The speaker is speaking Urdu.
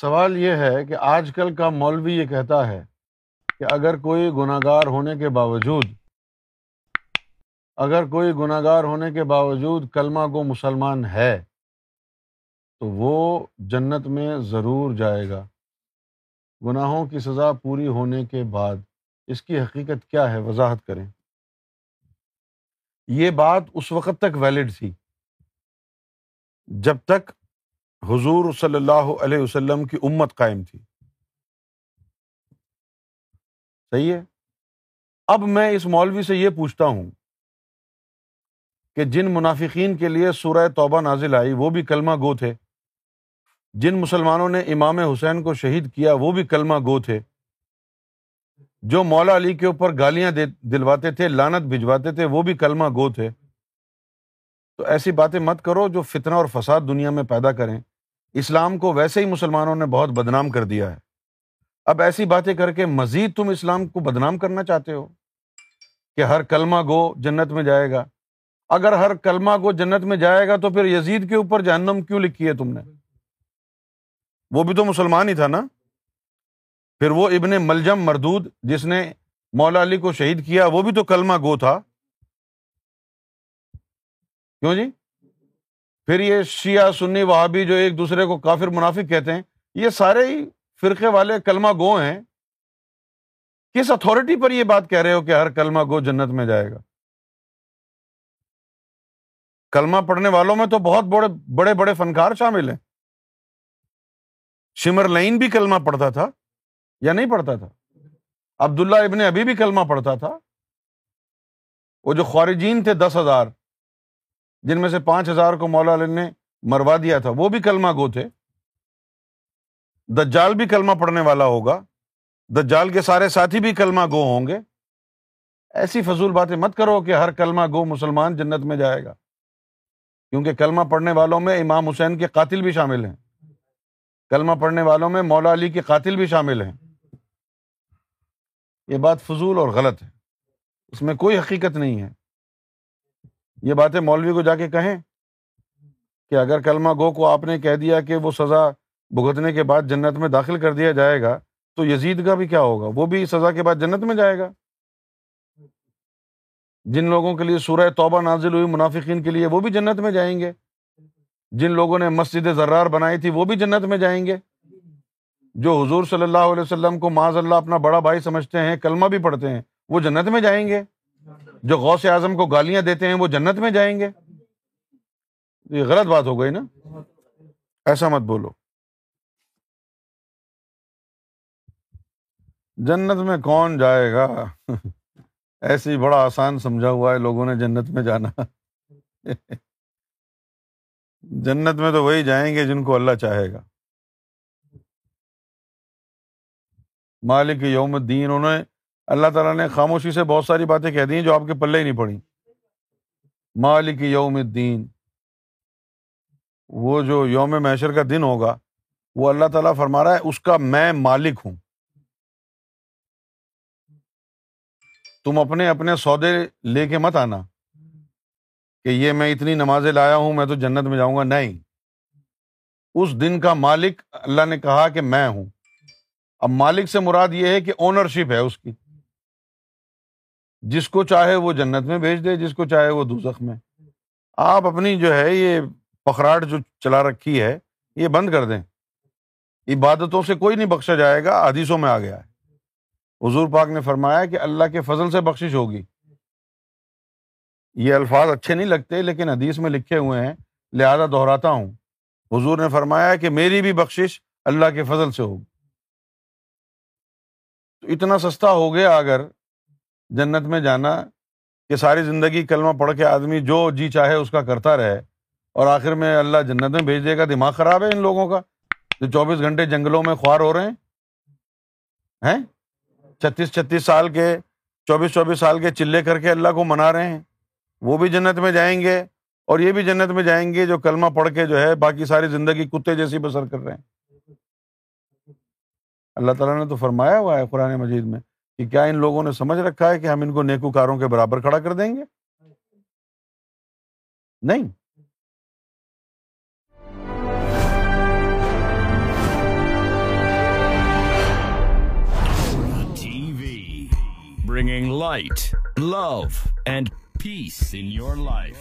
سوال یہ ہے کہ آج کل کا مولوی یہ کہتا ہے کہ اگر کوئی گناہ گار ہونے کے باوجود، اگر کوئی گناہ گار ہونے کے باوجود کلمہ کو مسلمان ہے، تو وہ جنت میں ضرور جائے گا۔ گناہوں کی سزا پوری ہونے کے بعد اس کی حقیقت کیا ہے؟ وضاحت کریں۔ یہ بات اس وقت تک ویلڈ تھی جب تک حضور صلی اللہ علیہ وسلم کی امت قائم تھی۔ صحیح ہے؟ اب میں اس مولوی سے یہ پوچھتا ہوں کہ جن منافقین کے لیے سورہ توبہ نازل آئی وہ بھی کلمہ گو تھے؟ جن مسلمانوں نے امام حسین کو شہید کیا وہ بھی کلمہ گو تھے؟ جو مولا علی کے اوپر گالیاں دلواتے تھے لانت بھجواتے تھے وہ بھی کلمہ گو تھے۔ تو ایسی باتیں مت کرو جو فتنہ اور فساد دنیا میں پیدا کریں۔ اسلام کو ویسے ہی مسلمانوں نے بہت بدنام کر دیا ہے۔ اب ایسی باتیں کر کے مزید تم اسلام کو بدنام کرنا چاہتے ہو کہ ہر کلمہ گو جنت میں جائے گا۔ اگر ہر کلمہ گو جنت میں جائے گا تو پھر یزید کے اوپر جہنم کیوں لکھی ہے تم نے؟ وہ بھی تو مسلمان ہی تھا نا؟ پھر وہ ابن ملجم مردود جس نے مولا علی کو شہید کیا وہ بھی تو کلمہ گو تھا۔ کیوں جی؟ پھر یہ شیعہ سنی وہابی جو ایک دوسرے کو کافر منافق کہتے ہیں، یہ سارے ہی فرقے والے کلمہ گو ہیں۔ کس اتھارٹی پر یہ بات کہہ رہے ہو کہ ہر کلمہ گو جنت میں جائے گا؟ کلمہ پڑھنے والوں میں تو بہت بڑے بڑے بڑے فنکار شامل ہیں۔ شمر لائن بھی کلمہ پڑھتا تھا یا نہیں پڑھتا تھا؟ عبداللہ ابن ابھی بھی کلمہ پڑھتا تھا۔ وہ جو خارجین تھے، دس ہزار۔ جن میں سے پانچ ہزار کو مولا علی نے مروا دیا تھا، وہ بھی کلمہ گو تھے۔ دجال بھی کلمہ پڑھنے والا ہوگا۔ دجال کے سارے ساتھی بھی کلمہ گو ہوں گے۔ ایسی فضول باتیں مت کرو کہ ہر کلمہ گو مسلمان جنت میں جائے گا۔ کیونکہ کلمہ پڑھنے والوں میں امام حسین کے قاتل بھی شامل ہیں۔ کلمہ پڑھنے والوں میں مولا علی کے قاتل بھی شامل ہیں۔ یہ بات فضول اور غلط ہے۔ اس میں کوئی حقیقت نہیں ہے۔ یہ باتیں مولوی کو جا کے کہیں کہ اگر کلمہ گو کو آپ نے کہہ دیا کہ وہ سزا بھگتنے کے بعد جنت میں داخل کر دیا جائے گا، تو یزید کا بھی کیا ہوگا؟ وہ بھی سزا کے بعد جنت میں جائے گا۔ جن لوگوں کے لیے سورہ توبہ نازل ہوئی، منافقین کے لیے وہ بھی جنت میں جائیں گے۔ جن لوگوں نے مسجد ذرار بنائی تھی، وہ بھی جنت میں جائیں گے۔ جو حضور صلی اللہ علیہ وسلم کو معذ اللہ اپنا بڑا بھائی سمجھتے ہیں، کلمہ بھی پڑھتے ہیں، وہ جنت میں جائیں گے۔ جو غوث اعظم کو گالیاں دیتے ہیں وہ جنت میں جائیں گے؟ یہ غلط بات ہو گئی نا؟ ایسا مت بولو۔ جنت میں کون جائے گا؟ ایسے ہی بڑا آسان سمجھا ہوا ہے لوگوں نے جنت میں جانا۔ جنت میں تو وہی جائیں گے جن کو اللہ چاہے گا۔ مالک یوم الدین، انہوں نے اللہ تعالیٰ نے خاموشی سے بہت ساری باتیں کہہ دی ہیں جو آپ کے پلے ہی نہیں پڑی۔ مالک یوم الدین۔ وہ جو یوم محشر کا دن ہوگا، وہ اللہ تعالیٰ فرما رہا ہے، اس کا میں مالک ہوں۔ تم اپنے اپنے سودے لے کے مت آنا کہ یہ میں اتنی نمازیں لایا ہوں، میں تو جنت میں جاؤں گا۔ نہیں۔ اس دن کا مالک اللہ نے کہا کہ میں ہوں۔ اب مالک سے مراد یہ ہے کہ اونرشپ ہے اس کی۔ جس کو چاہے وہ جنت میں بھیج دے، جس کو چاہے وہ دوزخ میں۔ آپ اپنی جو ہے یہ پکھراٹ جو چلا رکھی ہے، یہ بند کر دیں۔ عبادتوں سے کوئی نہیں بخشا جائے گا، حدیثوں میں آ گیا ہے۔ حضور پاک نے فرمایا کہ اللہ کے فضل سے بخش ہوگی۔ یہ الفاظ اچھے نہیں لگتے، لیکن حدیث میں لکھے ہوئے ہیں۔ لہٰذا دہراتا ہوں۔ حضور نے فرمایا کہ میری بھی بخشش اللہ کے فضل سے ہوگی۔ تو اتنا سستا ہو گیا اگر جنت میں جانا کہ ساری زندگی کلمہ پڑھ کے آدمی جو جی چاہے اس کا کرتا رہے اور آخر میں اللہ جنت میں بھیج دے گا، دماغ خراب ہے ان لوگوں کا جو چوبیس گھنٹے جنگلوں میں خوار ہو رہے ہیں؟ چھتیس چھتیس سال کے، چوبیس چوبیس سال کے چلے کر کے اللہ کو منا رہے ہیں؟ وہ بھی جنت میں جائیں گے اور یہ بھی جنت میں جائیں گے جو کلمہ پڑھ کے جو ہے باقی ساری زندگی کتے جیسی بسر کر رہے ہیں۔ اللہ تعالیٰ نے تو فرمایا ہوا ہے قرآن مجید میں کہ کیا ان لوگوں نے سمجھ رکھا ہے کہ ہم ان کو نیکوکاروں کے برابر کھڑا کر دیں گے؟ نہیں۔ Bringing light love and peace in your life